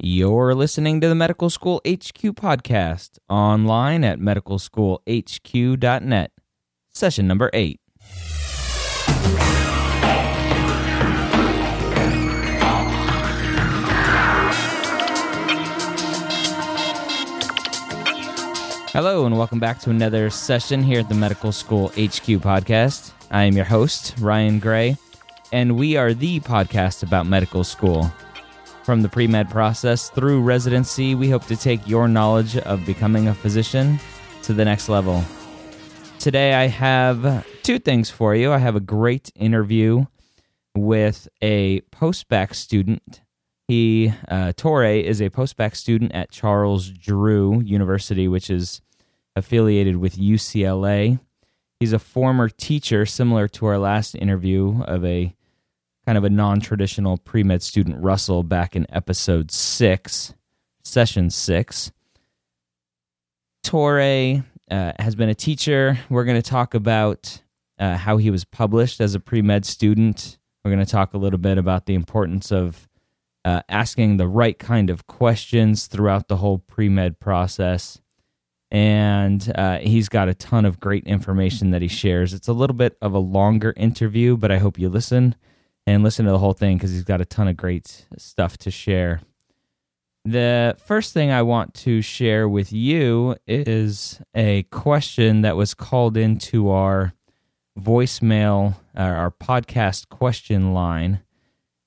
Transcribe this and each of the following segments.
You're listening to the Medical School HQ podcast online at medicalschoolhq.net. Session number eight. Hello, and welcome back to another session here at the Medical School HQ podcast. I am your host, Ryan Gray, and we are the podcast about medical school. From the pre med process through residency, we hope to take your knowledge of becoming a physician to the next level. Today, I have two things for you. I have a great interview with a post-bac student he uh, Torray is a post-bac student at Charles Drew University, which is affiliated with UCLA. He's a former teacher, similar to our last interview of a kind of a non-traditional pre-med student, Russel, back in episode six, session six. Torray uh, has been a teacher. We're going to talk about uh, how he was published as a pre-med student. We're going to talk a little bit about the importance of uh, asking the right kind of questions throughout the whole pre med process. And uh, he's got a ton of great information that he shares. It's a little bit of a longer interview, but I hope you listen and listen to the whole thing because he's got a ton of great stuff to share. The first thing I want to share with you is a question that was called into our voicemail, our podcast question line.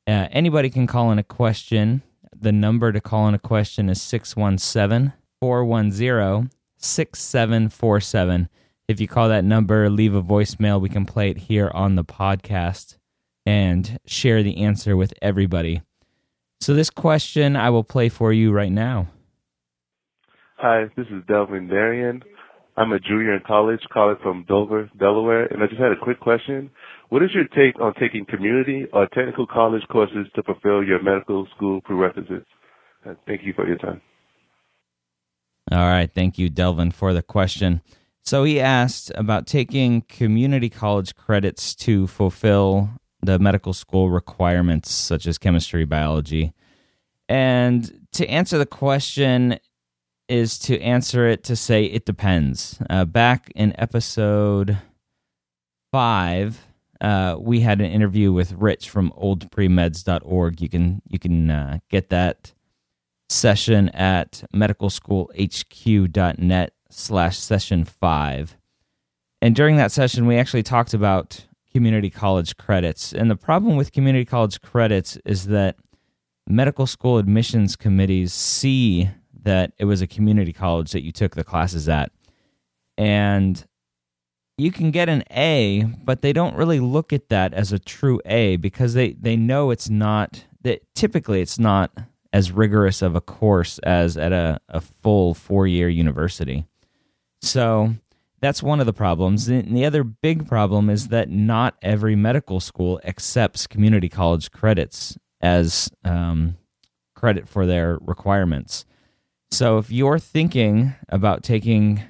Uh, anybody can call in a question. The number to call in a question is 617 410 6747. If you call that number, leave a voicemail, we can play it here on the podcast and share the answer with everybody. So, this question I will play for you right now. Hi, this is Delvin Darian. I'm a junior in college, calling from Dover, Delaware, and I just had a quick question. What is your take on taking community or technical college courses to fulfill your medical school prerequisites? Uh, thank you for your time. All right. Thank you, Delvin, for the question. So he asked about taking community college credits to fulfill the medical school requirements, such as chemistry, biology. And to answer the question, is to answer it to say it depends. Uh, back in episode five, uh, we had an interview with Rich from oldpremeds.org. You can you can uh, get that session at medicalschoolhq.net slash session five. And during that session, we actually talked about community college credits. And the problem with community college credits is that medical school admissions committees see that it was a community college that you took the classes at. And you can get an A, but they don't really look at that as a true A because they, they know it's not that typically it's not as rigorous of a course as at a, a full four year university. So that's one of the problems. And the other big problem is that not every medical school accepts community college credits as um, credit for their requirements. So if you're thinking about taking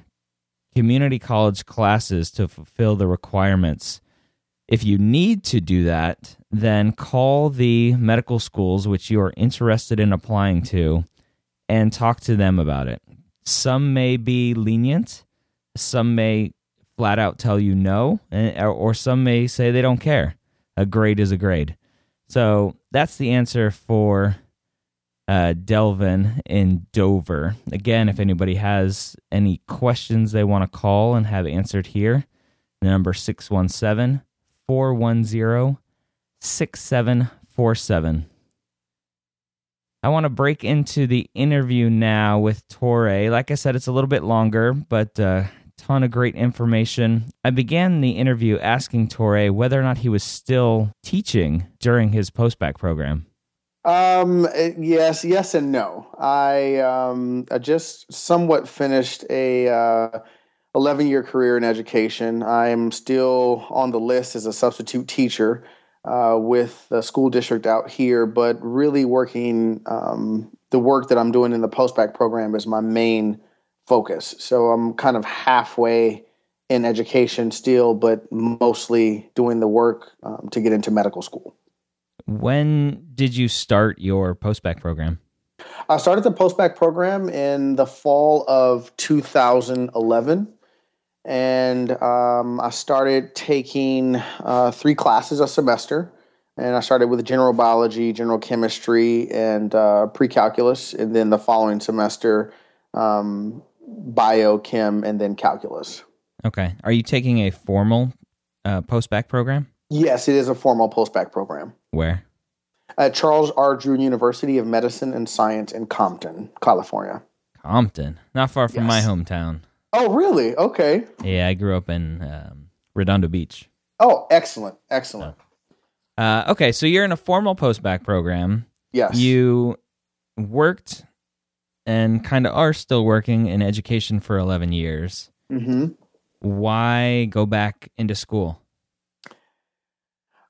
community college classes to fulfill the requirements. If you need to do that, then call the medical schools which you are interested in applying to and talk to them about it. Some may be lenient, some may flat out tell you no, or some may say they don't care. A grade is a grade. So that's the answer for uh, Delvin in Dover. Again, if anybody has any questions they want to call and have answered here, the number 617 410 6747. I want to break into the interview now with Torray. Like I said, it's a little bit longer, but uh, ton of great information. I began the interview asking Torray whether or not he was still teaching during his postbac program. Um. Yes. Yes, and no. I um. I just somewhat finished a uh, eleven year career in education. I'm still on the list as a substitute teacher uh, with the school district out here, but really working um, the work that I'm doing in the postbac program is my main focus. So I'm kind of halfway in education still, but mostly doing the work um, to get into medical school. When did you start your postbac program? I started the postbac program in the fall of 2011. And um, I started taking uh, three classes a semester. And I started with general biology, general chemistry, and uh, pre calculus. And then the following semester, um, biochem, and then calculus. Okay. Are you taking a formal uh, postbac program? Yes, it is a formal postbac program. Where? At Charles R. Drew University of Medicine and Science in Compton, California. Compton, not far from yes. my hometown. Oh, really? Okay. Yeah, I grew up in um, Redondo Beach. Oh, excellent, excellent. Uh, okay, so you're in a formal postbac program. Yes. You worked and kind of are still working in education for 11 years. Mm-hmm. Why go back into school?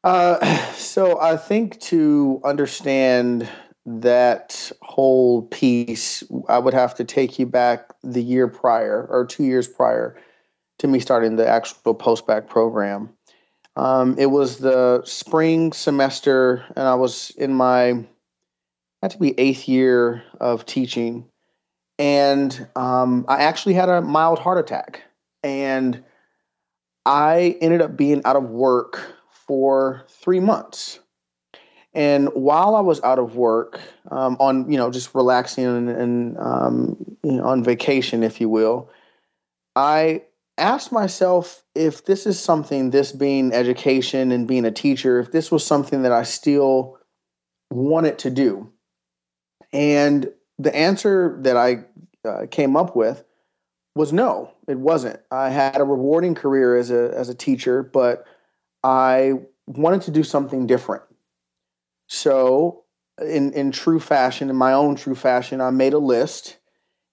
Uh, so I think to understand that whole piece, I would have to take you back the year prior or two years prior to me starting the actual postbac program. Um, it was the spring semester, and I was in my had to be eighth year of teaching, and um, I actually had a mild heart attack, and I ended up being out of work for three months. And while I was out of work, um, on you know just relaxing and, and um, you know, on vacation, if you will, I asked myself if this is something, this being education and being a teacher, if this was something that I still wanted to do. And the answer that I uh, came up with was no, it wasn't. I had a rewarding career as a as a teacher, but I wanted to do something different. So, in in true fashion, in my own true fashion, I made a list,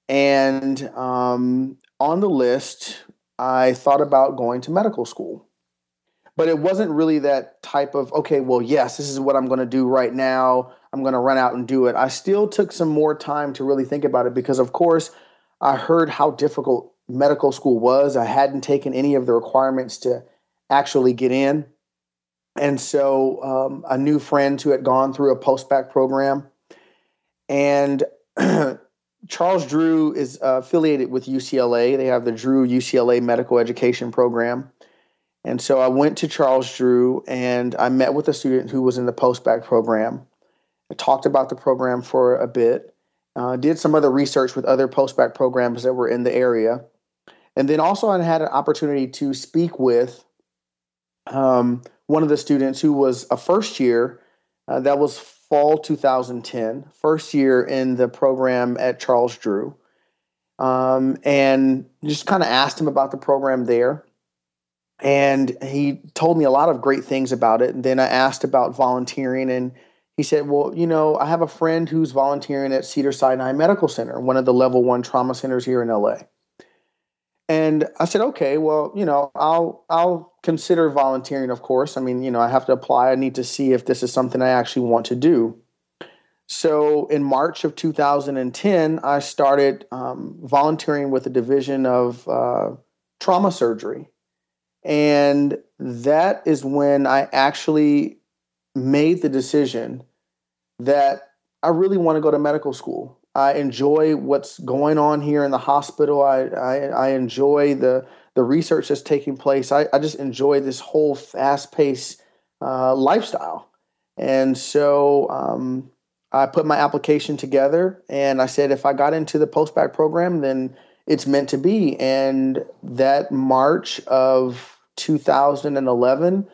and um, on the list, I thought about going to medical school. But it wasn't really that type of okay. Well, yes, this is what I'm going to do right now. I'm going to run out and do it. I still took some more time to really think about it because, of course, I heard how difficult medical school was. I hadn't taken any of the requirements to actually get in. And so um, a new friend who had gone through a post-bac program. And Charles Drew is uh, affiliated with UCLA. They have the Drew UCLA Medical Education Program. And so I went to Charles Drew and I met with a student who was in the post-bac program. I talked about the program for a bit, uh, did some other research with other post-bac programs that were in the area. And then also I had an opportunity to speak with um, one of the students who was a first year, uh, that was fall 2010, first year in the program at Charles Drew. Um, and just kind of asked him about the program there. And he told me a lot of great things about it. And then I asked about volunteering, and he said, Well, you know, I have a friend who's volunteering at Cedar Sinai Medical Center, one of the level one trauma centers here in LA. And I said, okay, well, you know, I'll I'll consider volunteering. Of course, I mean, you know, I have to apply. I need to see if this is something I actually want to do. So in March of 2010, I started um, volunteering with the Division of uh, trauma surgery. And that is when I actually made the decision that I really want to go to medical school. I enjoy what's going on here in the hospital. I, I, I enjoy the, the research that's taking place. I, I just enjoy this whole fast paced uh, lifestyle. And so um, I put my application together and I said, if I got into the post-bac program, then it's meant to be. And that March of 2011,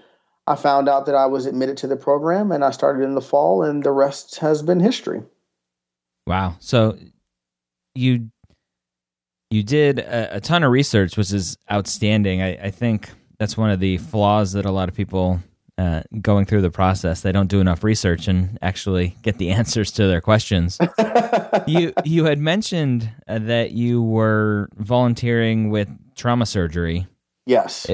I found out that I was admitted to the program and I started in the fall, and the rest has been history. Wow. So you you did a, a ton of research, which is outstanding. I, I, think that's one of the flaws that a lot of people uh, going through the process they don't do enough research and actually get the answers to their questions. you you had mentioned uh, that you were volunteering with trauma surgery. Yes.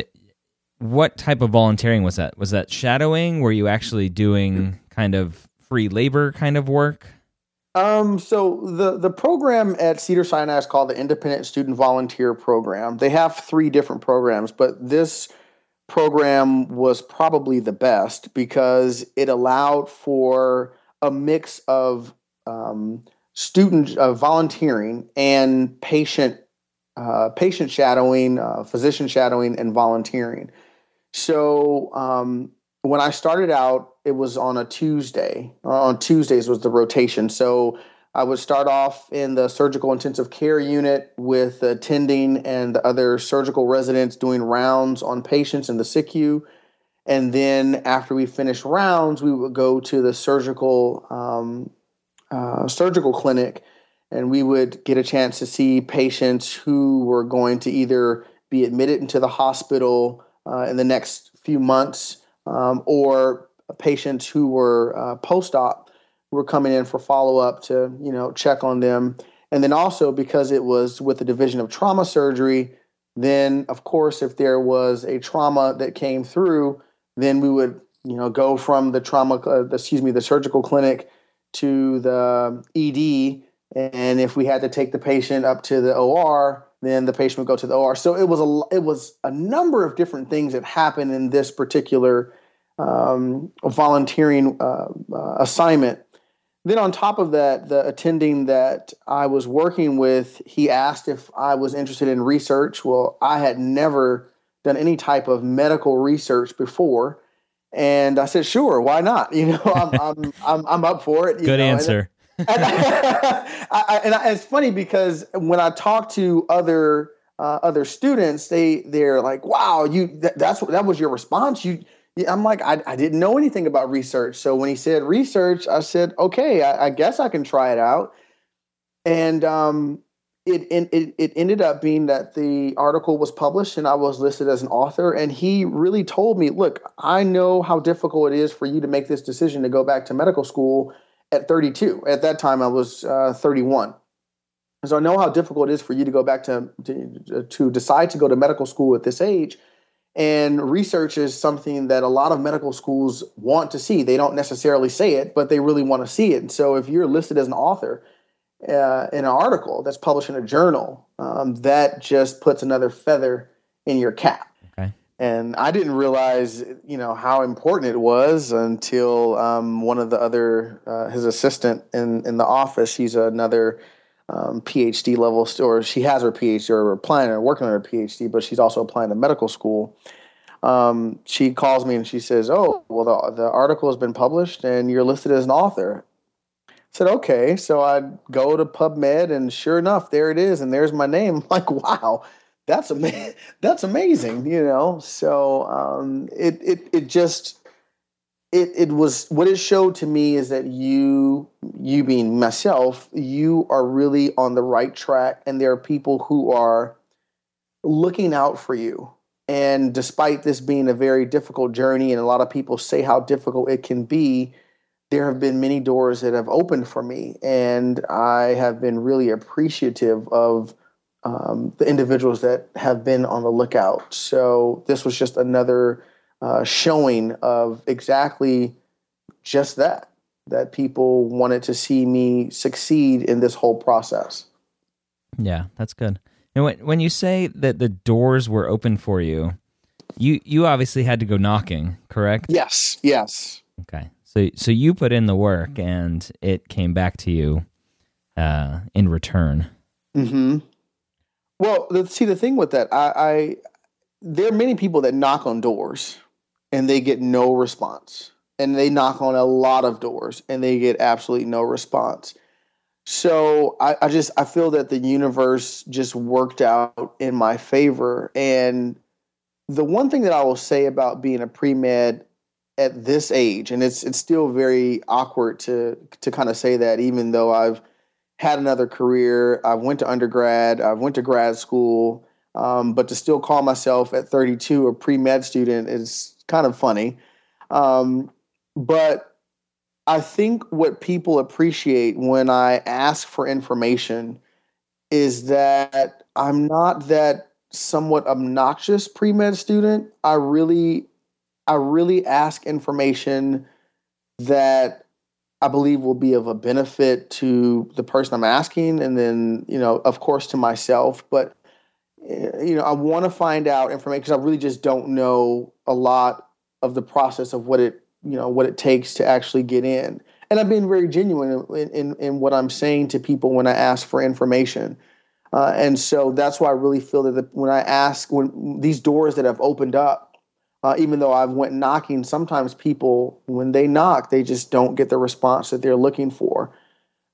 What type of volunteering was that? Was that shadowing? Were you actually doing kind of free labor kind of work? Um, so the the program at Cedar Sinai is called the Independent Student Volunteer Program. They have three different programs, but this program was probably the best because it allowed for a mix of um, student uh, volunteering and patient uh, patient shadowing, uh, physician shadowing, and volunteering. So um, when I started out, it was on a Tuesday. Uh, on Tuesdays was the rotation. So I would start off in the surgical intensive care unit with attending and the other surgical residents doing rounds on patients in the SICU. And then after we finished rounds, we would go to the surgical um, uh, surgical clinic, and we would get a chance to see patients who were going to either be admitted into the hospital uh, in the next few months, um, or patients who were uh, post-op who were coming in for follow-up to you know check on them, and then also because it was with the division of trauma surgery, then of course if there was a trauma that came through, then we would you know go from the trauma, uh, excuse me, the surgical clinic to the ED, and if we had to take the patient up to the OR then the patient would go to the OR. So it was a it was a number of different things that happened in this particular um, volunteering uh, uh, assignment. Then on top of that, the attending that I was working with, he asked if I was interested in research. Well, I had never done any type of medical research before. And I said, sure, why not? You know, I'm, I'm, I'm, I'm up for it. Good know? answer and, I, and I, it's funny because when I talk to other uh, other students, they they're like, "Wow, you that, that's that was your response." You, I'm like, I, I didn't know anything about research. So when he said research, I said, "Okay, I, I guess I can try it out." And um, it, it it ended up being that the article was published and I was listed as an author. And he really told me, "Look, I know how difficult it is for you to make this decision to go back to medical school." At 32. At that time, I was uh, 31. So I know how difficult it is for you to go back to, to, to decide to go to medical school at this age. And research is something that a lot of medical schools want to see. They don't necessarily say it, but they really want to see it. And so if you're listed as an author uh, in an article that's published in a journal, um, that just puts another feather in your cap and I didn't realize, you know, how important it was until um, one of the other uh, his assistant in in the office. She's another um, PhD level, or she has her PhD or applying or working on her PhD, but she's also applying to medical school. Um, she calls me and she says, "Oh, well, the the article has been published and you're listed as an author." I said, "Okay." So I go to PubMed and sure enough, there it is, and there's my name. I'm like, wow that's amazing. That's amazing, you know. So um, it it it just it it was what it showed to me is that you you being myself, you are really on the right track, and there are people who are looking out for you. And despite this being a very difficult journey, and a lot of people say how difficult it can be, there have been many doors that have opened for me, and I have been really appreciative of um, the individuals that have been on the lookout. So this was just another uh, showing of exactly just that that people wanted to see me succeed in this whole process. Yeah, that's good. And when when you say that the doors were open for you, you you obviously had to go knocking, correct? Yes, yes. Okay. So so you put in the work and it came back to you uh, in return. Hmm. Well, see the thing with that, I, I there are many people that knock on doors and they get no response, and they knock on a lot of doors and they get absolutely no response. So I, I just I feel that the universe just worked out in my favor, and the one thing that I will say about being a pre med at this age, and it's it's still very awkward to to kind of say that, even though I've had another career, I went to undergrad, I went to grad school, um, but to still call myself at 32 a pre med student is kind of funny. Um, but I think what people appreciate when I ask for information is that I'm not that somewhat obnoxious pre med student. I really, I really ask information that I believe will be of a benefit to the person I'm asking, and then you know, of course, to myself. But eh, you know, I want to find out information because I really just don't know a lot of the process of what it you know what it takes to actually get in. And I've been very genuine in, in, in what I'm saying to people when I ask for information. Uh, and so that's why I really feel that the, when I ask, when these doors that have opened up, uh, even though I've went knocking, sometimes people, when they knock, they just don't get the response that they're looking for.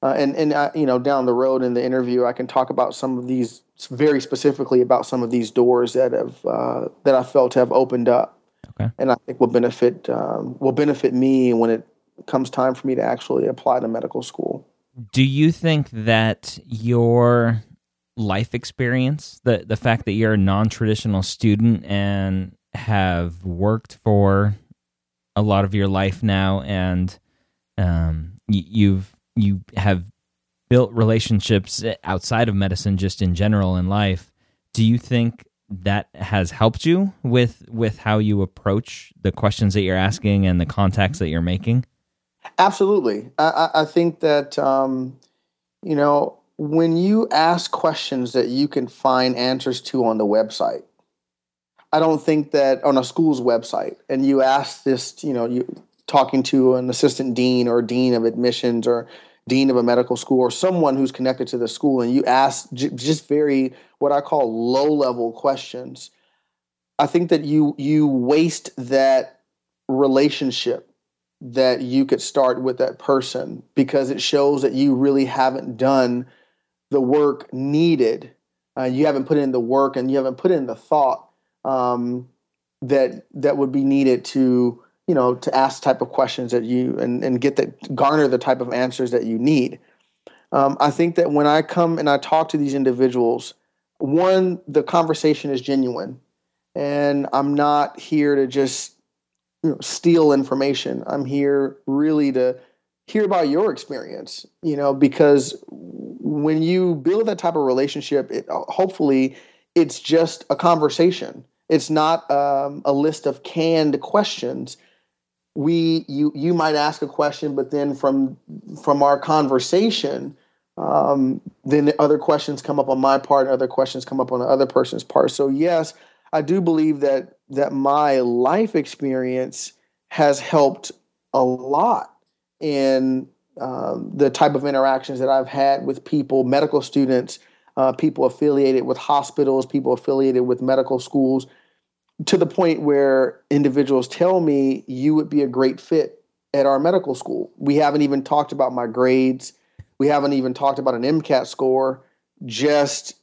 Uh, and and I, you know, down the road in the interview, I can talk about some of these very specifically about some of these doors that have uh, that I felt have opened up, Okay. and I think will benefit um, will benefit me when it comes time for me to actually apply to medical school. Do you think that your life experience, the the fact that you're a non-traditional student and have worked for a lot of your life now and um, y- you've you have built relationships outside of medicine just in general in life do you think that has helped you with with how you approach the questions that you're asking and the contacts that you're making Absolutely, I, I think that um, you know when you ask questions that you can find answers to on the website. I don't think that on a school's website, and you ask this, you know, you talking to an assistant dean or dean of admissions or dean of a medical school or someone who's connected to the school, and you ask j- just very what I call low level questions. I think that you you waste that relationship that you could start with that person because it shows that you really haven't done the work needed. Uh, you haven't put in the work and you haven't put in the thought um, that that would be needed to you know to ask type of questions that you and, and get that garner the type of answers that you need. Um, I think that when I come and I talk to these individuals, one the conversation is genuine, and I'm not here to just you know, steal information. I'm here really to hear about your experience, you know, because when you build that type of relationship, it, hopefully it's just a conversation. It's not um, a list of canned questions. We you you might ask a question, but then from from our conversation, um, then the other questions come up on my part, and other questions come up on the other person's part. So yes, I do believe that that my life experience has helped a lot in um, the type of interactions that I've had with people, medical students, uh, people affiliated with hospitals, people affiliated with medical schools, to the point where individuals tell me you would be a great fit at our medical school. We haven't even talked about my grades. We haven't even talked about an MCAT score. Just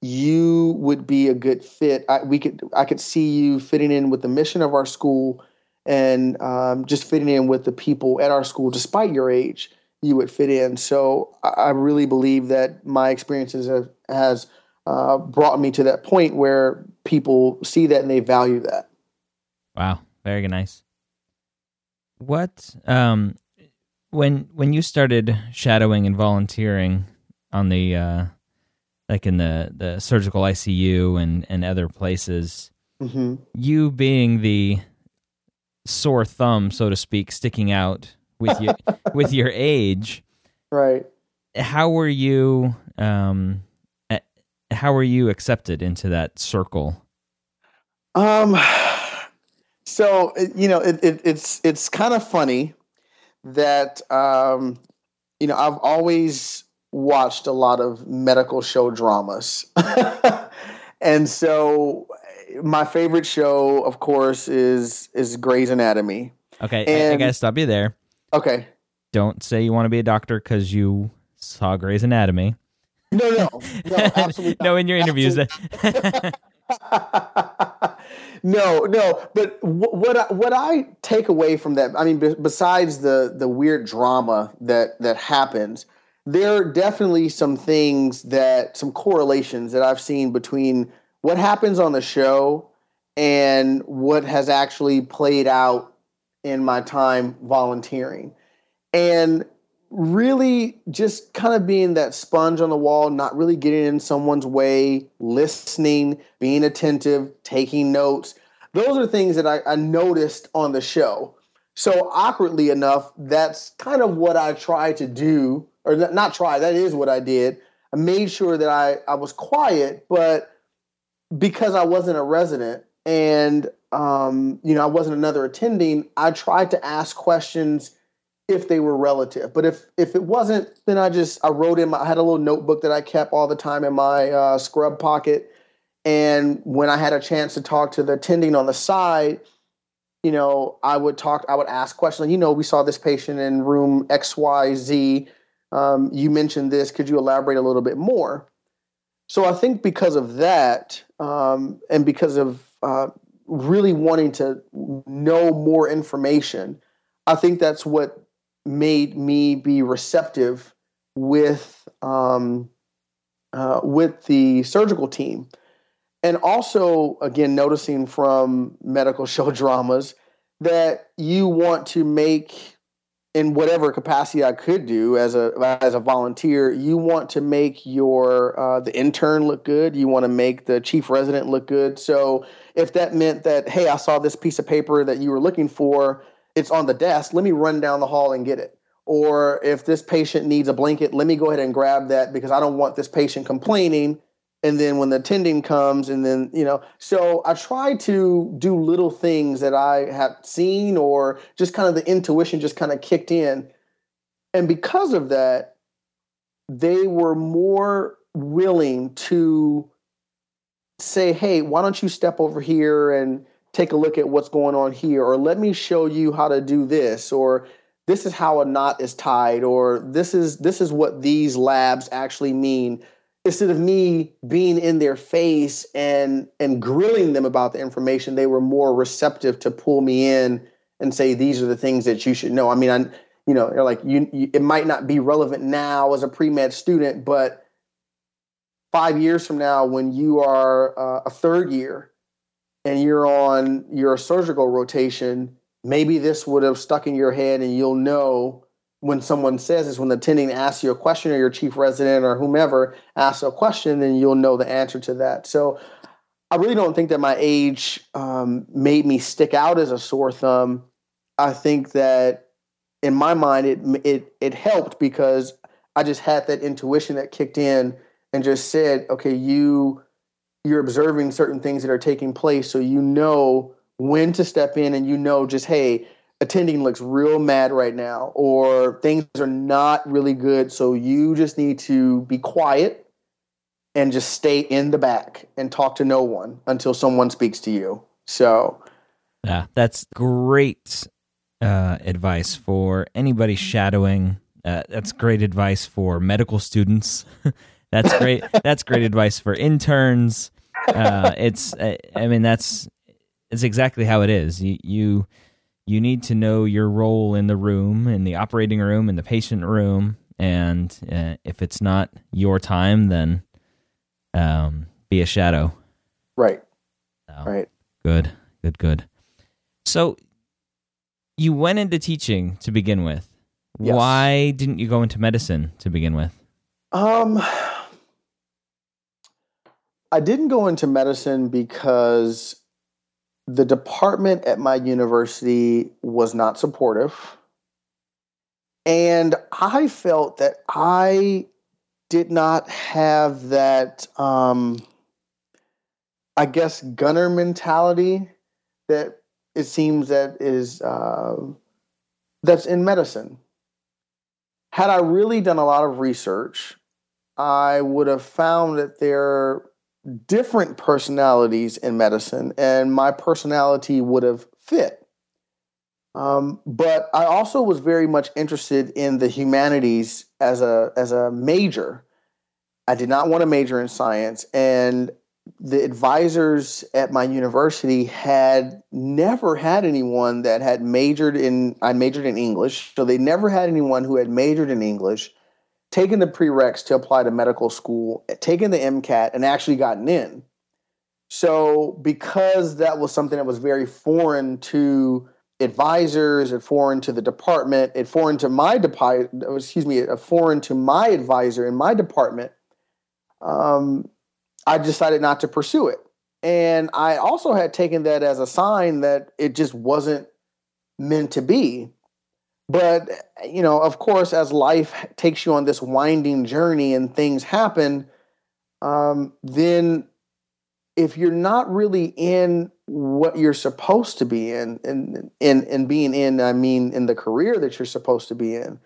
you would be a good fit. I, we could I could see you fitting in with the mission of our school and um, just fitting in with the people at our school, despite your age, you would fit in. So I, really believe that my experiences have, has uh, brought me to that point where people see that and they value that. Wow, very nice. What um when when you started shadowing and volunteering on the uh like in the the surgical ICU and and other places, Mm-hmm. you being the sore thumb, so to speak, sticking out with you with your age, Right. how were you um how were you accepted into that circle? Um, so you know, it, it, it's it's kind of funny that um, you know I've always watched a lot of medical show dramas, and so my favorite show, of course, is is Grey's Anatomy. Okay, and, I, I gotta stop you there. Okay. Don't say you want to be a doctor because you saw Grey's Anatomy. No, no, no, absolutely. no, in your interviews. no, no. But what I, what I take away from that, I mean, besides the the weird drama that that happens, there are definitely some things that some correlations that I've seen between what happens on the show and what has actually played out in my time volunteering. And really just kind of being that sponge on the wall, not really getting in someone's way, listening, being attentive, taking notes. Those are things that I, I noticed on the show. So, awkwardly enough, that's kind of what I try to do, or not try, that is what I did. I made sure that I, I was quiet, but because I wasn't a resident and um, you know I wasn't another attending, I tried to ask questions if they were relative. But if if it wasn't, then I just I wrote in my I had a little notebook that I kept all the time in my uh, scrub pocket. And when I had a chance to talk to the attending on the side, you know, I would talk, I would ask questions. You know, we saw this patient in room X, Y, Z. Um, you mentioned this. Could you elaborate a little bit more? So I think because of that, um, and because of uh, really wanting to know more information, I think that's what made me be receptive with um, uh, with the surgical team, and also again noticing from medical show dramas that you want to make in whatever capacity I could do as a as a volunteer, you want to make your uh, the intern look good. You want to make the chief resident look good. So if that meant that, hey, I saw this piece of paper that you were looking for, it's on the desk. Let me run down the hall and get it. Or if this patient needs a blanket, let me go ahead and grab that because I don't want this patient complaining. And then when the attending comes, and then, you know, so I try to do little things that I have seen or just kind of the intuition just kind of kicked in. And because of that, they were more willing to say, hey, why don't you step over here and take a look at what's going on here? Or let me show you how to do this. Or this is how a knot is tied or this is this is what these labs actually mean instead of me being in their face and and grilling them about the information they were more receptive to pull me in and say these are the things that you should know. I mean i you know they're like you, you it might not be relevant now as a pre-med student but five years from now when you are uh, a third year and you're on your surgical rotation maybe this would have stuck in your head and you'll know when someone says is when the attending asks you a question or your chief resident or whomever asks a question, then you'll know the answer to that. So I really don't think that my age um, made me stick out as a sore thumb. I think that in my mind, it, it, it helped because I just had that intuition that kicked in and just said, okay, you, you're observing certain things that are taking place. So you know when to step in and you know just hey attending looks real mad right now or things are not really good so you just need to be quiet and just stay in the back and talk to no one until someone speaks to you. So yeah that's great uh, advice for anybody shadowing. Uh, that's great advice for medical students. That's great that's great advice for interns. Uh, it's i mean that's it's exactly how it is. You, you you need to know your role in the room, in the operating room, in the patient room, and uh, if it's not your time, then um, be a shadow. Right. So, right. Good. Good. Good. So you went into teaching to begin with. Yes. Why didn't you go into medicine to begin with? Um, I didn't go into medicine because the department at my university was not supportive. And I felt that I did not have that, um, I guess, gunner mentality that it seems that is uh, that's in medicine. Had I really done a lot of research, I would have found that there different personalities in medicine, and my personality would have fit. Um, but I also was very much interested in the humanities as a as a major. I did not want to major in science, and the advisors at my university had never had anyone that had majored in. I majored in English, so they never had anyone who had majored in English, taken the prereqs to apply to medical school, taken the MCAT, and actually gotten in. So, because that was something that was very foreign to advisors, and foreign to the department, it foreign to my department, excuse me, a foreign to my advisor in my department, um, I decided not to pursue it. And I also had taken that as a sign that it just wasn't meant to be. But, you know, of course, as life takes you on this winding journey and things happen, um, then if you're not really in what you're supposed to be in and in and being in i mean in the career that you're supposed to be in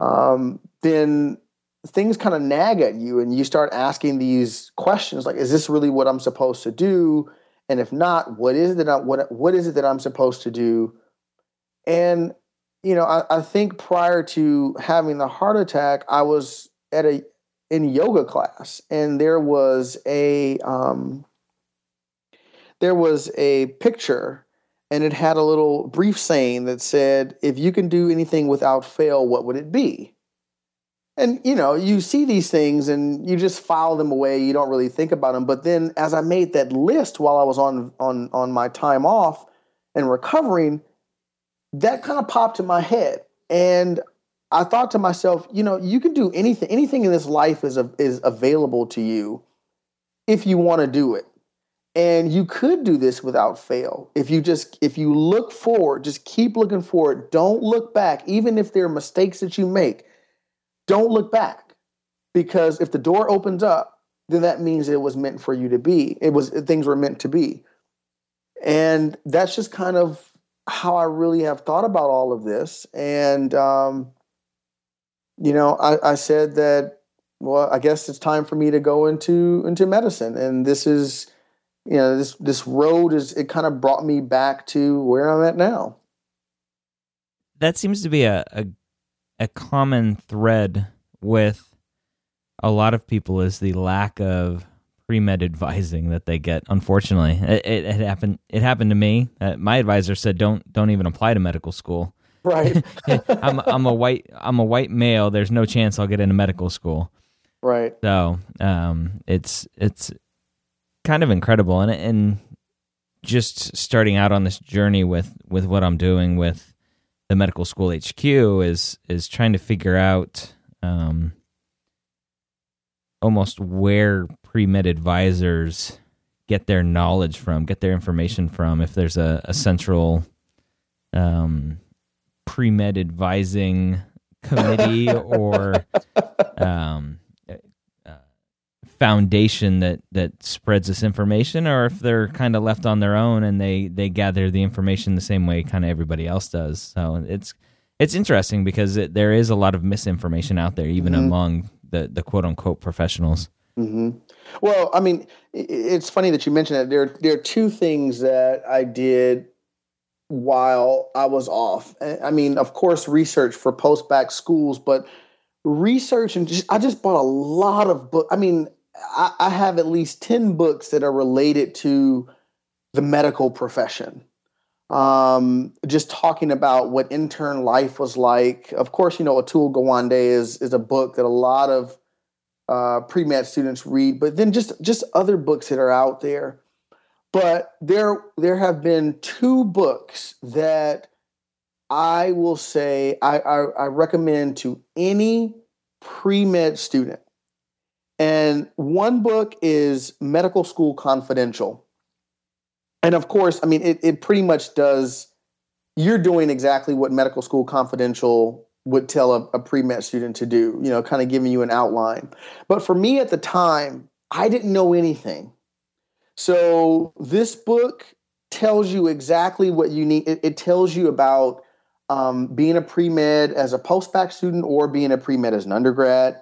um, then things kind of nag at you and you start asking these questions like is this really what i'm supposed to do? And if not what is it that I, what what is it that i'm supposed to do? And you know I, I think prior to having the heart attack i was at a in yoga class and there was a um, there was a picture and it had a little brief saying that said, if you can do anything without fail, what would it be? And you know, you see these things and you just file them away, you don't really think about them. But then as I made that list while I was on on on my time off and recovering, that kind of popped in my head. And I thought to myself, you know, you can do anything anything in this life is is available to you if you want to do it. And you could do this without fail. If you just if you look forward just keep looking forward. Don't look back even if there are mistakes that you make. Don't look back because if the door opens up then that means it was meant for you to be. It was things were meant to be. And that's just kind of how i really have thought about all of this and um, you know I, I said that well i guess it's time for me to go into into medicine and this is you know this this road is it kind of brought me back to where I'm at now. That seems to be a a, a common thread with a lot of people is the lack of pre-med advising that they get. Unfortunately, it, it, it happened. It happened to me. Uh, my advisor said, "Don't don't even apply to medical school." Right. I'm I'm a white I'm a white male. There's no chance I'll get into medical school. Right. So um, it's it's kind of incredible and and just starting out on this journey with with what I'm doing with the medical school HQ is is trying to figure out um, almost where pre med advisors get their knowledge from, get their information from. If there's a, a central um, pre med advising committee or um, foundation that that spreads this information or if they're kind of left on their own and they they gather the information the same way kind of everybody else does so it's it's interesting because it, there is a lot of misinformation out there even mm-hmm. among the the quote unquote professionals mm-hmm. Well i mean it's funny that you mentioned that there there are two things that i did while i was off i mean of course research for post bac schools but research and just, I just bought a lot of books. I mean, I, I have at least 10 books that are related to the medical profession. Um, just talking about what intern life was like. Of course, you know, Atul Gawande is is a book that a lot of uh, pre med students read, but then just just other books that are out there. But there there have been two books that I will say I, I, I recommend to any pre med student. And one book is Medical School Confidential. And of course, I mean, it, it pretty much does, you're doing exactly what Medical School Confidential would tell a, a pre med student to do, you know, kind of giving you an outline. But for me at the time, I didn't know anything. So this book tells you exactly what you need. It, it tells you about um, being a pre med as a post bac student or being a pre med as an undergrad.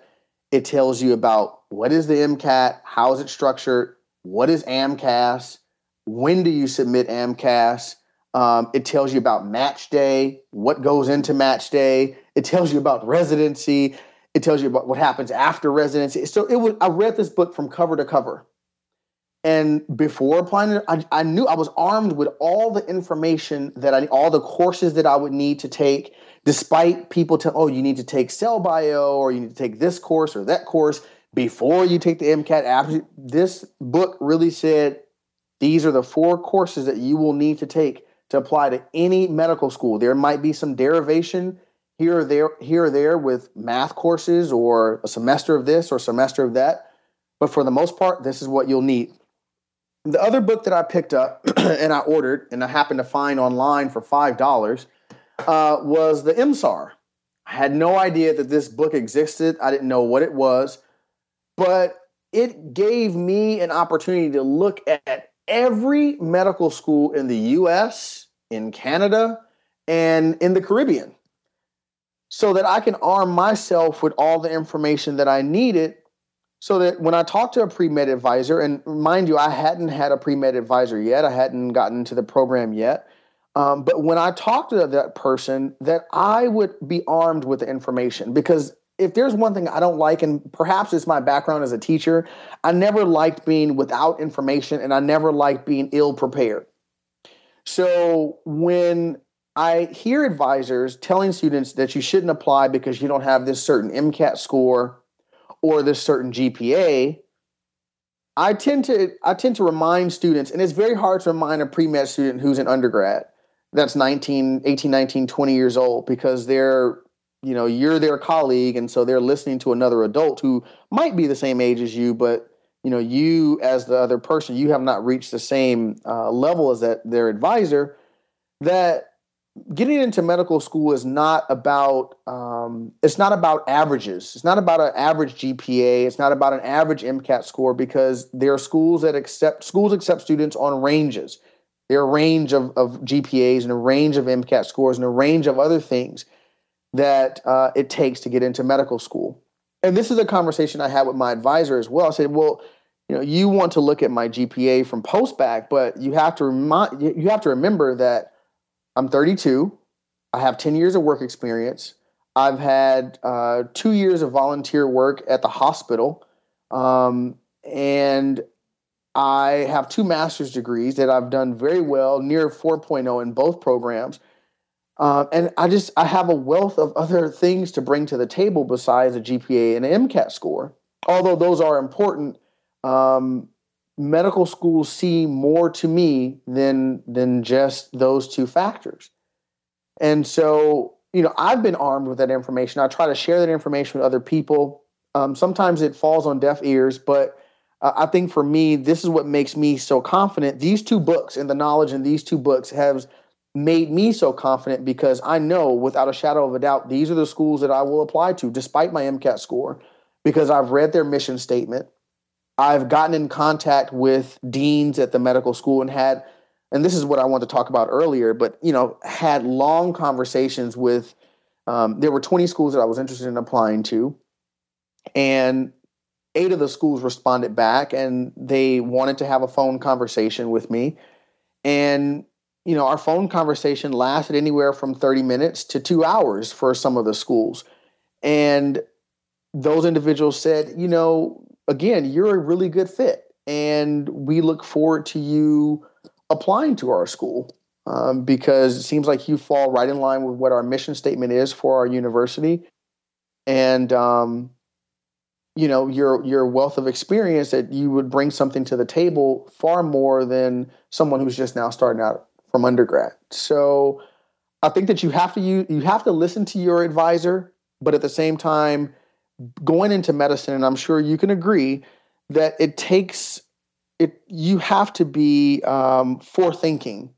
It tells you about what is the MCAT, how is it structured, what is AMCAS, when do you submit AMCAS. Um, it tells you about match day, what goes into match day. It tells you about residency. It tells you about what happens after residency. So it was. I read this book from cover to cover, and before applying I, I knew I was armed with all the information that I, all the courses that I would need to take. Despite people tell, oh, you need to take cell bio or you need to take this course or that course before you take the MCAT. After this book really said these are the four courses that you will need to take to apply to any medical school. There might be some derivation here or there, here or there with math courses or a semester of this or semester of that. But for the most part, this is what you'll need. The other book that I picked up and I ordered and I happened to find online for five dollars uh, was the MSAR. I had no idea that this book existed. I didn't know what it was, but it gave me an opportunity to look at every medical school in the US, in Canada, and in the Caribbean so that I can arm myself with all the information that I needed so that when I talk to a pre med advisor, and mind you, I hadn't had a pre med advisor yet, I hadn't gotten into the program yet. Um, but when I talk to that person, that I would be armed with the information because if there's one thing I don't like, and perhaps it's my background as a teacher, I never liked being without information and I never liked being ill prepared. So when I hear advisors telling students that you shouldn't apply because you don't have this certain MCAT score or this certain GPA, I tend to I tend to remind students, and it's very hard to remind a pre-med student who's an undergrad that's 19, 18, 19, 20 years old because they're, you know, you're their colleague, and so they're listening to another adult who might be the same age as you, but you know, you as the other person, you have not reached the same uh, level as that their advisor. That getting into medical school is not about um, it's not about averages. It's not about an average GPA. It's not about an average MCAT score because there are schools that accept schools accept students on ranges. There are a range of, of GPAs and a range of MCAT scores and a range of other things that uh, it takes to get into medical school. And this is a conversation I had with my advisor as well. I said, well, you know, you want to look at my GPA from post bac, but you have to remind you have to remember that I'm 32. I have 10 years of work experience. I've had uh, two years of volunteer work at the hospital. Um, and I have two master's degrees that I've done very well, near 4.0 in both programs. Uh, and I just I have a wealth of other things to bring to the table besides a GPA and an MCAT score. Although those are important, um, medical schools see more to me than than just those two factors. And so, you know, I've been armed with that information. I try to share that information with other people. Um, sometimes it falls on deaf ears, but uh, I think for me, this is what makes me so confident. These two books and the knowledge in these two books have made me so confident because I know without a shadow of a doubt these are the schools that I will apply to despite my MCAT score because I've read their mission statement. I've gotten in contact with deans at the medical school and had, and this is what I wanted to talk about earlier, but you know, had long conversations with. Um, there were 20 schools that I was interested in applying to, and eight of the schools responded back, and they wanted to have a phone conversation with me, and you know, our phone conversation lasted anywhere from 30 minutes to two hours for some of the schools, and those individuals said, you know, again, you're a really good fit, and we look forward to you applying to our school um, because it seems like you fall right in line with what our mission statement is for our university, and um, you know your your wealth of experience that you would bring something to the table far more than someone who's just now starting out from undergrad. So I think that you have to you, you have to listen to your advisor, but at the same time going into medicine, and I'm sure you can agree that it takes it. You have to be um, forethinking,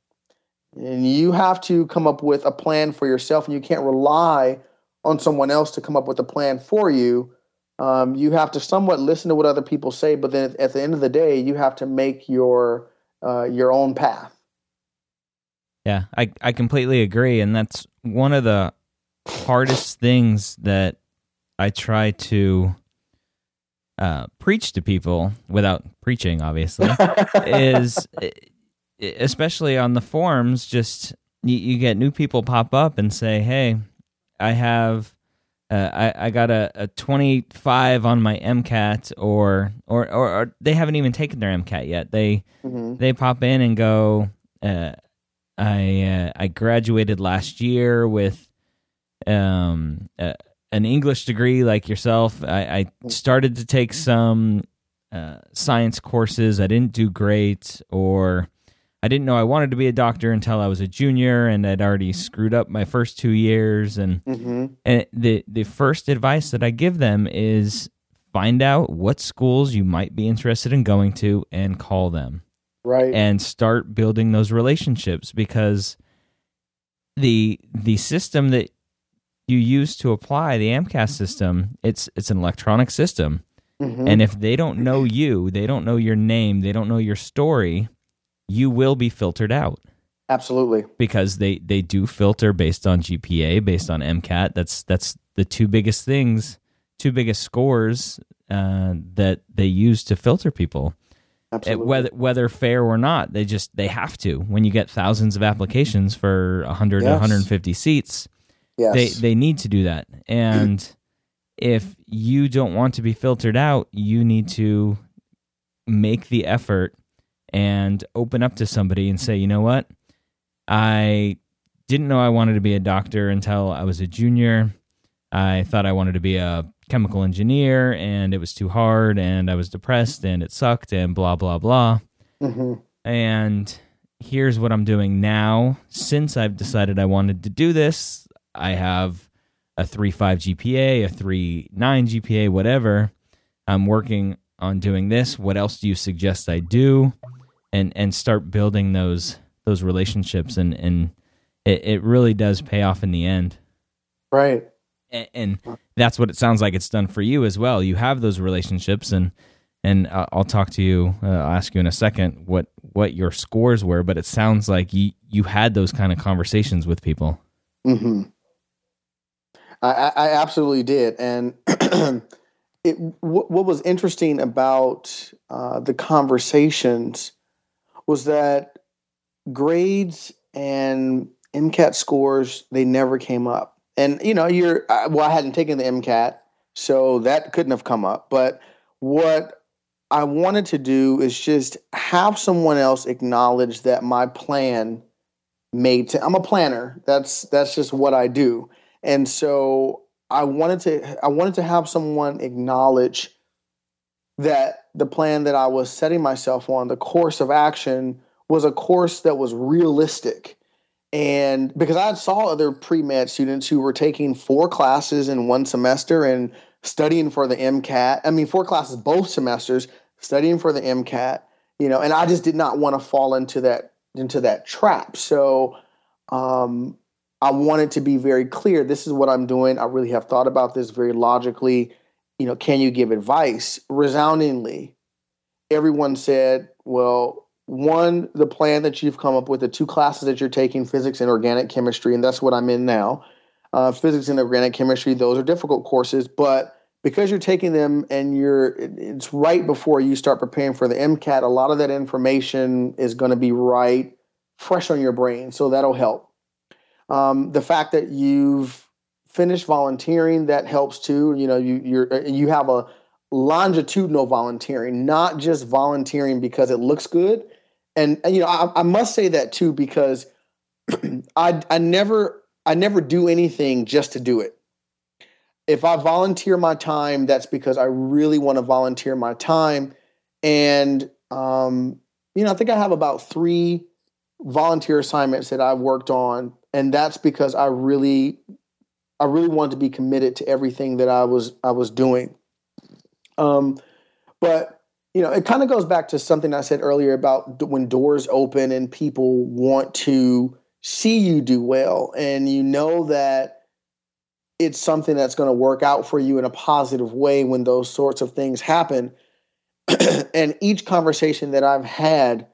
and you have to come up with a plan for yourself, and you can't rely on someone else to come up with a plan for you. Um, you have to somewhat listen to what other people say, but then at the end of the day, you have to make your uh, your own path. Yeah, I I completely agree, and that's one of the hardest things that I try to uh, preach to people without preaching, obviously, is especially on the forums. Just you, you, get new people pop up and say, "Hey, I have." Uh, I, I got a, a 25 on my MCAT or, or, or, or they haven't even taken their MCAT yet. They mm-hmm. they pop in and go, uh, I uh, I graduated last year with um, uh, an English degree like yourself. I, I started to take some uh, science courses. I didn't do great, or I didn't know I wanted to be a doctor until I was a junior, and I'd already screwed up my first two years. And mm-hmm. and the the first advice that I give them is find out what schools you might be interested in going to and call them right and start building those relationships because the the system that you use to apply the AMCAS system, it's it's an electronic system. Mm-hmm. And if they don't know you, they don't know your name, they don't know your story, you will be filtered out. Absolutely. Because they they do filter based on GPA, based on MCAT. That's that's the two biggest things, two biggest scores uh, that they use to filter people. Absolutely. Whether whether fair or not, they just they have to. When you get thousands of applications for 100 yes. 150 seats, Yes. They they need to do that. And if you don't want to be filtered out, you need to make the effort and open up to somebody and say, "You know what? I didn't know I wanted to be a doctor until I was a junior. I thought I wanted to be a chemical engineer and it was too hard and I was depressed and it sucked and blah blah blah." Mm-hmm. And here's what I'm doing now. Since I've decided I wanted to do this, I have a 3.5 GPA, a 3.9 GPA, whatever. I'm working on doing this. What else do you suggest I do? And and start building those those relationships and and it, it really does pay off in the end. Right. And, and that's what it sounds like it's done for you as well. You have those relationships and and I'll talk to you. Uh, I'll ask you in a second what what your scores were, but it sounds like you you had those kind of conversations with people. Mm-hmm. I, I absolutely did, and it. what was interesting about uh, the conversations was that grades and MCAT scores they never came up, and you know you're well. I hadn't taken the MCAT, so that couldn't have come up. But what I wanted to do is just have someone else acknowledge that my plan made. i I'm a planner. That's that's just what I do and so I wanted to I wanted to have someone acknowledge that the plan that I was setting myself on, the course of action, was a course that was realistic. And because I saw other pre med students who were taking four classes in one semester and studying for the MCAT. I mean, four classes both semesters, studying for the MCAT. You know, and I just did not want to fall into that into that trap. So um, I wanted to be very clear. This is what I'm doing. I really have thought about this very logically. You know, can you give advice? Resoundingly, everyone said, well, one, the plan that you've come up with, the two classes that you're taking, physics and organic chemistry, and that's what I'm in now. Uh, physics and organic chemistry, those are difficult courses, but because you're taking them and you're it's right before you start preparing for the MCAT, a lot of that information is going to be right fresh on your brain. So that'll help. Um, the fact that you've finished volunteering that helps too. You know, you you're uh, you have a longitudinal volunteering, not just volunteering because it looks good. And, and you know, I, I must say that too because I I never I never do anything just to do it. If I volunteer my time, that's because I really want to volunteer my time. And um, you know, I think I have about three volunteer assignments that I've worked on and that's because I really I really wanted to be committed to everything that I was I was doing. Um, but you know, it kind of goes back to something I said earlier about when doors open and people want to see you do well, and you know that it's something that's going to work out for you in a positive way when those sorts of things happen. and each conversation that I've had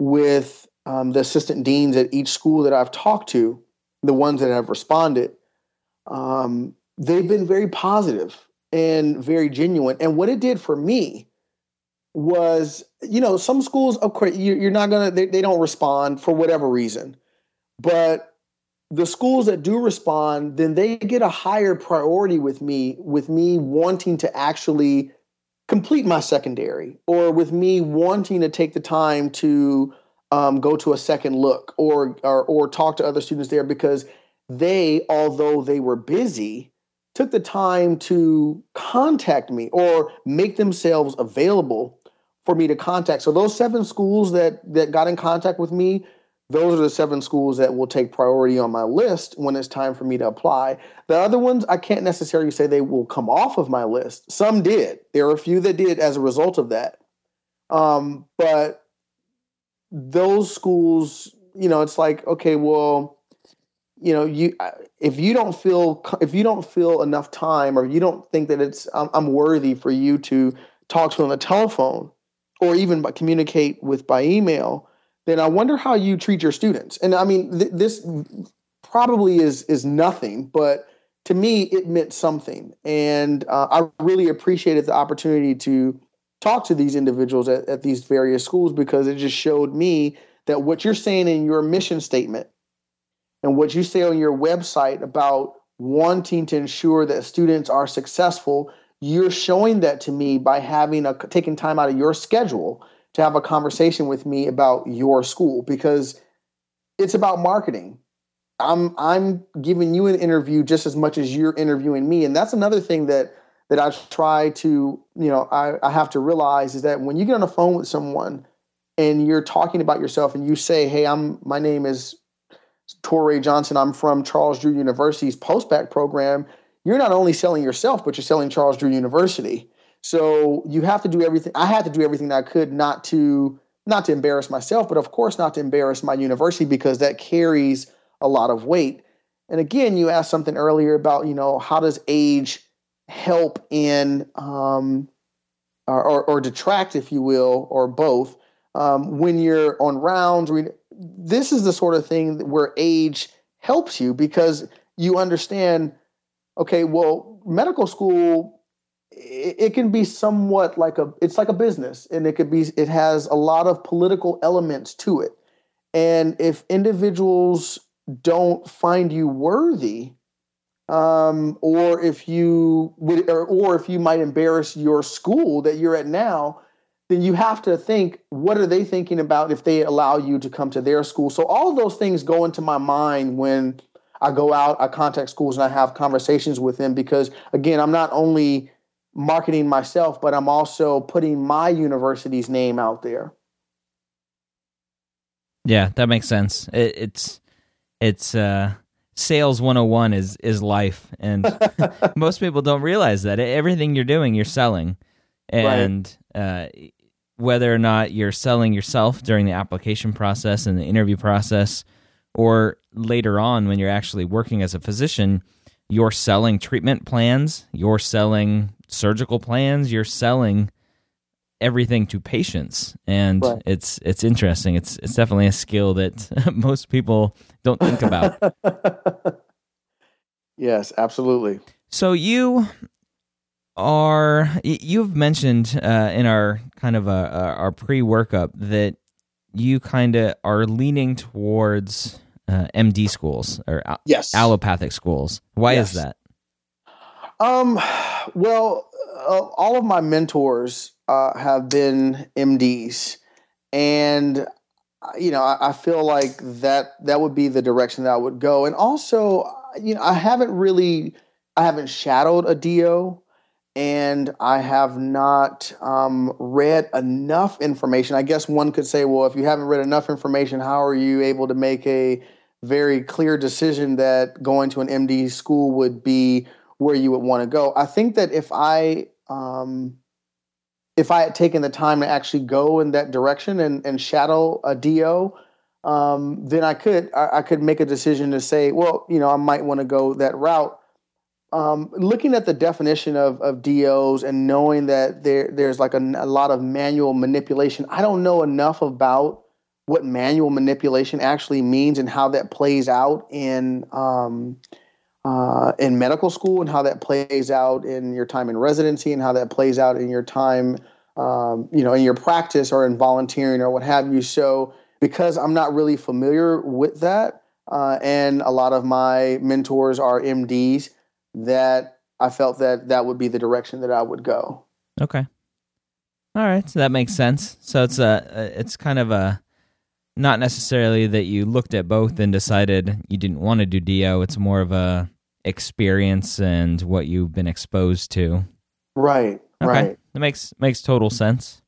with um, the assistant deans at each school that I've talked to, the ones that have responded, um, they've been very positive and very genuine. And what it did for me was, you know, some schools, of course, you're not gonna, they, they don't respond for whatever reason, but the schools that do respond, then they get a higher priority with me, with me wanting to actually complete my secondary, or with me wanting to take the time to um, go to a second look, or, or or talk to other students there because they, although they were busy, took the time to contact me or make themselves available for me to contact. So those seven schools that that got in contact with me, those are the seven schools that will take priority on my list when it's time for me to apply. The other ones, I can't necessarily say they will come off of my list. Some did. There are a few that did as a result of that. Um, but those schools, you know, it's like, okay, well, you know, you if you don't feel if you don't feel enough time or you don't think that it's I'm, I'm worthy for you to talk to on the telephone or even by communicate with by email, then I wonder how you treat your students. And I mean, th- this probably is is nothing, but to me, it meant something, and uh, I really appreciated the opportunity to talk to these individuals at, at these various schools because it just showed me that what you're saying in your mission statement and what you say on your website about wanting to ensure that students are successful, you're showing that to me by having a taking time out of your schedule to have a conversation with me about your school because it's about marketing. I'm I'm giving you an interview just as much as you're interviewing me, and that's another thing that that I try to you know I, I have to realize is that when you get on the phone with someone and you're talking about yourself and you say, "Hey, I'm my name is Torray Johnson. I'm from Charles Drew University's postbac program. You're not only selling yourself, but you're selling Charles Drew University. So you have to do everything. I had to do everything I could not to not to embarrass myself, but of course not to embarrass my university because that carries a lot of weight. And again, you asked something earlier about you know how does age help in um, or, or, detract, if you will, or both. Um, when you're on rounds this is the sort of thing where age helps you because you understand okay well medical school it, it, can be somewhat like a it's like a business and it could be it has a lot of political elements to it. And if individuals don't find you worthy um, or if you would or, or if you might embarrass your school that you're at now then you have to think what are they thinking about if they allow you to come to their school? So all of those things go into my mind when i go out i contact schools and i have conversations with them because again i'm not only marketing myself but i'm also putting my university's name out there. Yeah that makes sense. It, it's it's uh sales 101 is is life and most people don't realize that everything you're doing you're selling and right. uh, whether or not you're selling yourself during the application process and the interview process, or later on when you're actually working as a physician, you're selling treatment plans, you're selling surgical plans, you're selling everything to patients and right. it's it's interesting it's it's definitely a skill that most people don't think about yes absolutely so you are you've mentioned uh, in our kind of a, uh, our pre workup that you kind of are leaning towards uh, MD schools or yes. allopathic schools. Why yes. is that? Um, well, uh, all of my mentors uh, have been MDs, and uh, you know, I, I feel like that that would be the direction that I would go. And also, you know, I haven't really, I haven't shadowed a DO and I have not um, read enough information. I guess one could say, well, if you haven't read enough information, how are you able to make a very clear decision that going to an MD school would be where you would want to go? I think that if I um, if I had taken the time to actually go in that direction and, and shadow a DO, um, then I could I, I could make a decision to say, well, you know, I might want to go that route. Um, looking at the definition of, of DOs and knowing that there there's like a, a, lot of manual manipulation, I don't know enough about what manual manipulation actually means and how that plays out in um, uh, in medical school and how that plays out in your time in residency and how that plays out in your time um, you know in your practice or in volunteering or what have you. So because I'm not really familiar with that, uh, and a lot of my mentors are MDs that I felt that that would be the direction that I would go. Okay. All right, so that makes sense. So it's a it's kind of a not necessarily that you looked at both and decided you didn't want to do DO. It's more of a experience and what you've been exposed to. Right. Okay. Right. That makes makes total sense.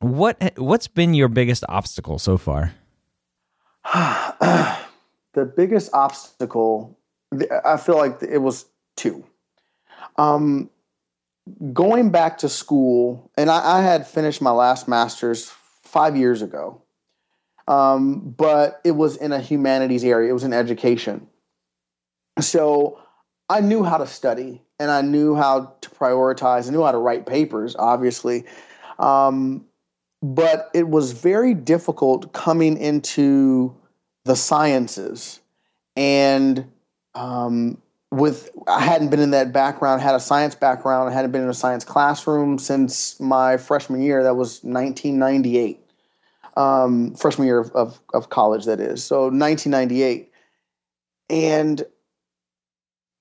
What what's been your biggest obstacle so far? the biggest obstacle I feel like it was two. Um, going back to school, and I, I, had finished my last master's five years ago, um, but it was in a humanities area, it was in education. So I knew how to study and I knew how to prioritize, I knew how to write papers, obviously. Um, but it was very difficult coming into the sciences and um, with I hadn't been in that background, had a science background, I hadn't been in a science classroom since my freshman year. That was 1998, um, freshman year of, of, of college. That is so 1998, and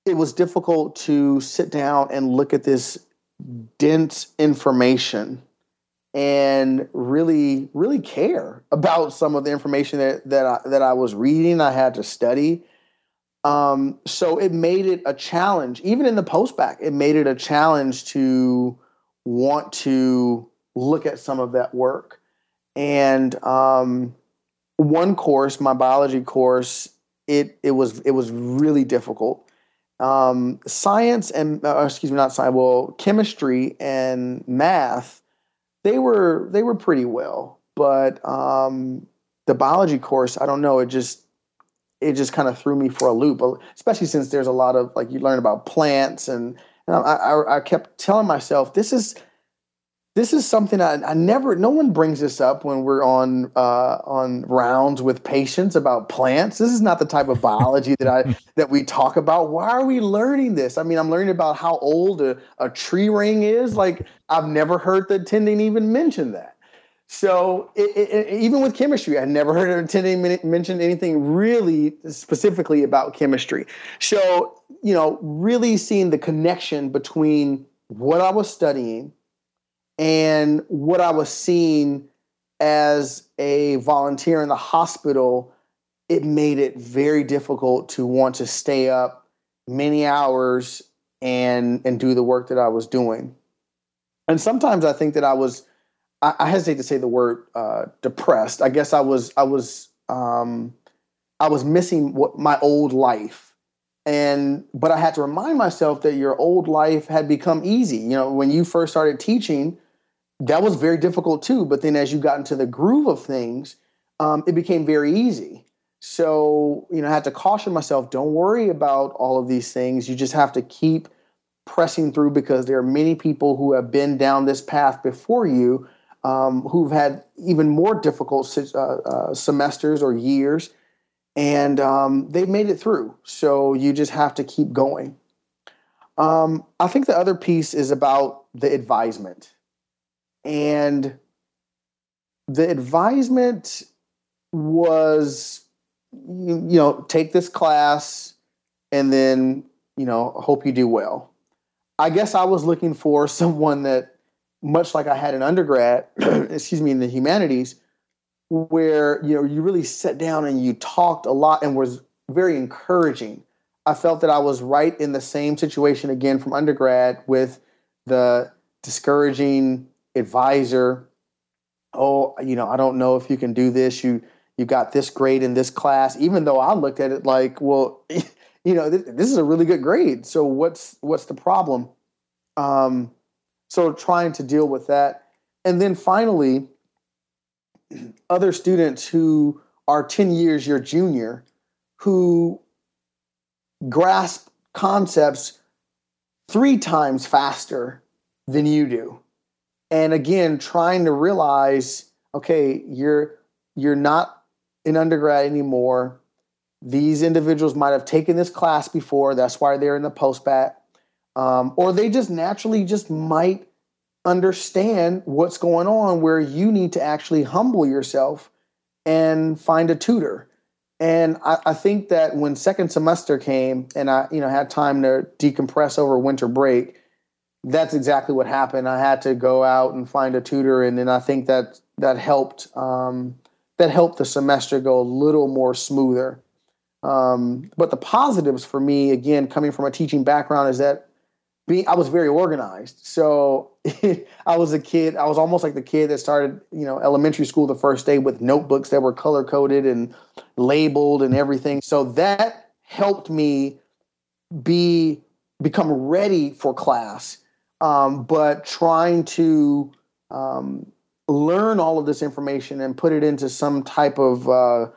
it was difficult to sit down and look at this dense information and really really care about some of the information that that I, that I was reading. I had to study um, so it made it a challenge, even in the postbac, it made it a challenge to want to look at some of that work. And um, one course, my biology course, it it was it was really difficult. Um, science and uh, excuse me, not science. Well, chemistry and math, they were they were pretty well, but um, the biology course, I don't know. It just it just kind of threw me for a loop, especially since there's a lot of like you learn about plants and, and I, I, I kept telling myself this is this is something I, I never no one brings this up when we're on uh, on rounds with patients about plants. This is not the type of biology that I that we talk about. Why are we learning this? I mean, I'm learning about how old a, a tree ring is. Like I've never heard the attending even mention that. So it, it, even with chemistry, I never heard an attending mention anything really specifically about chemistry. So you know, really seeing the connection between what I was studying and what I was seeing as a volunteer in the hospital, it made it very difficult to want to stay up many hours and and do the work that I was doing. And sometimes I think that I was I, I hesitate to say the word uh, depressed. I guess I was I was um, I was missing what my old life, and but I had to remind myself that your old life had become easy. You know, when you first started teaching, that was very difficult too. But then as you got into the groove of things, um, it became very easy. So you know, I had to caution myself: don't worry about all of these things. You just have to keep pressing through because there are many people who have been down this path before you um, who've had even more difficult uh, uh, semesters or years, and um, they've made it through. So you just have to keep going. Um, I think the other piece is about the advisement. And the advisement was, you, you know, take this class and then, you know, hope you do well. I guess I was looking for someone that much like I had in undergrad, excuse me, in the humanities, where you know you really sat down and you talked a lot and was very encouraging. I felt that I was right in the same situation again from undergrad with the discouraging advisor. Oh, you know, I don't know if you can do this. You you got this grade in this class, even though I looked at it like, well, you know, this, this is a really good grade. So what's what's the problem? Um, so trying to deal with that. And then finally, other students who are 10 years your junior who grasp concepts three times faster than you do. And again, trying to realize, okay, you're you're not in undergrad anymore. These individuals might have taken this class before. That's why they're in the post-bac. Um, or they just naturally just might understand what's going on where you need to actually humble yourself and find a tutor. And I, I, think that when second semester came and I, you know, had time to decompress over winter break, that's exactly what happened. I had to go out and find a tutor, and then I think that that helped um, that helped the semester go a little more smoother. Um, but the positives for me, again, coming from a teaching background, is that being I was very organized. So I was a kid. I was almost like the kid that started, you know, elementary school the first day with notebooks that were color coded and labeled and everything. So that helped me be become ready for class. Um, but trying to um, learn all of this information and put it into some type of uh,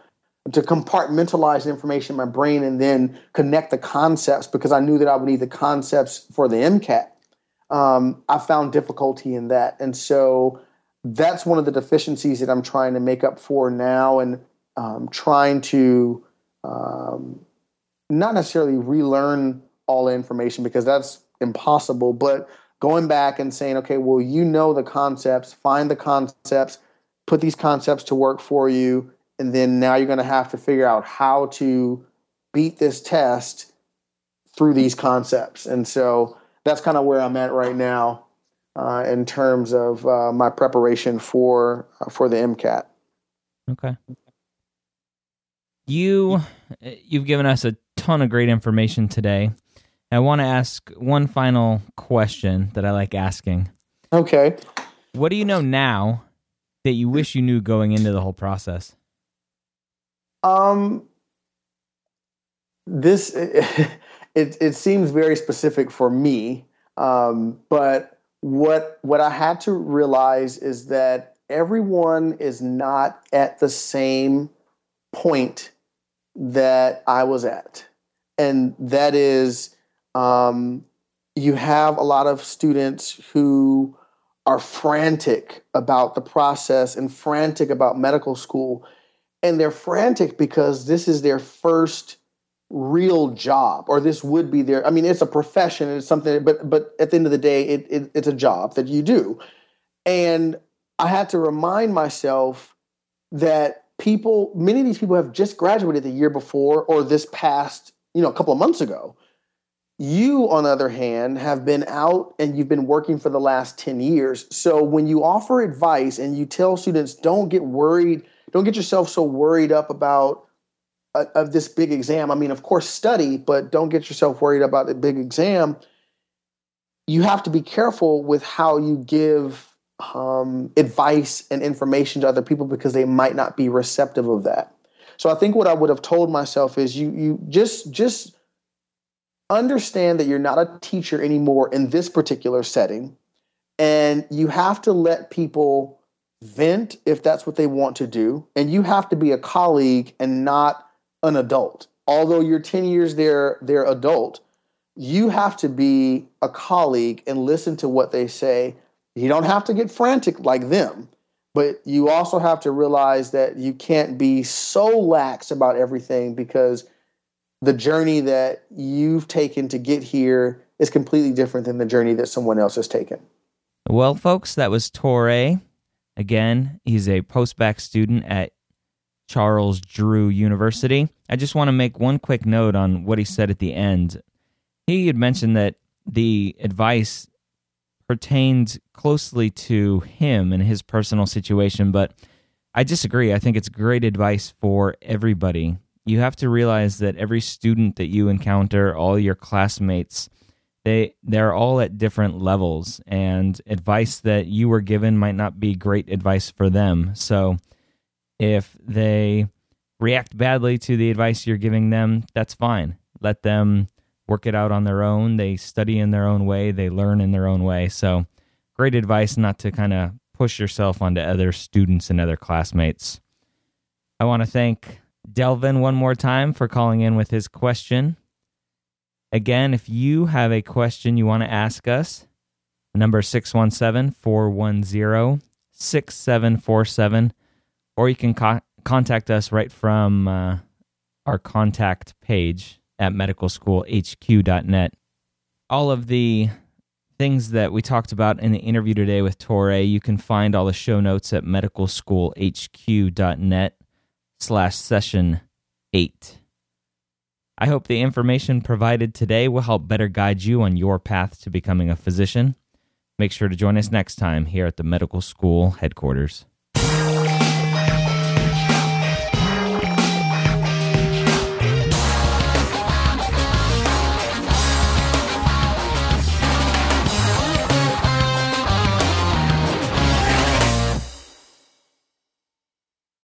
to compartmentalize information in my brain and then connect the concepts because I knew that I would need the concepts for the MCAT. Um, I found difficulty in that. And so that's one of the deficiencies that I'm trying to make up for now and um, trying to um, not necessarily relearn all the information because that's impossible, but going back and saying, okay, well, you know the concepts, find the concepts, put these concepts to work for you, and then now you're going to have to figure out how to beat this test through these concepts. And so that's kind of where I'm at right now uh, in terms of uh, my preparation for uh, for the MCAT. Okay. You you've given us a ton of great information today. I want to ask one final question that I like asking. Okay. What do you know now that you wish you knew going into the whole process? Um, this it it seems very specific for me, um, but what what I had to realize is that everyone is not at the same point that I was at, and that is um, you have a lot of students who are frantic about the process and frantic about medical school and they're frantic because this is their first real job or this would be their i mean it's a profession it's something but but at the end of the day it, it, it's a job that you do. And i had to remind myself that people many of these people have just graduated the year before or this past you know a couple of months ago. You on the other hand have been out and you've been working for the last 10 years. So when you offer advice and you tell students don't get worried don't get yourself so worried up about uh, of this big exam. I mean, of course, study, but don't get yourself worried about the big exam. You have to be careful with how you give um, advice and information to other people because they might not be receptive of that. So I think what I would have told myself is you you just just understand that you're not a teacher anymore in this particular setting and you have to let people vent if that's what they want to do. And you have to be a colleague and not an adult. Although you're 10 years their their adult, you have to be a colleague and listen to what they say. You don't have to get frantic like them, but you also have to realize that you can't be so lax about everything because the journey that you've taken to get here is completely different than the journey that someone else has taken. Well, folks, that was Torray Again, he's a post-bac student at Charles Drew University. I just want to make one quick note on what he said at the end. He had mentioned that the advice pertained closely to him and his personal situation, but I disagree. I think it's great advice for everybody. You have to realize that every student that you encounter, all your classmates, they they're all at different levels and advice that you were given might not be great advice for them. So if they react badly to the advice you're giving them that's fine. Let them work it out on their own. They study in their own way. They learn in their own way. So great advice not to kind of push yourself onto other students and other classmates. I want to thank delvin one more time for calling in with his question Again, if you have a question you want to ask us, number 617-410-6747 or you can co- contact us right from uh, our contact page at medicalschoolhq.net. All of the things that we talked about in the interview today with Torray, you can find all the show notes at medicalschoolhq.net slash session 8. I hope the information provided today will help better guide you on your path to becoming a physician. Make sure to join us next time here at the medical school headquarters.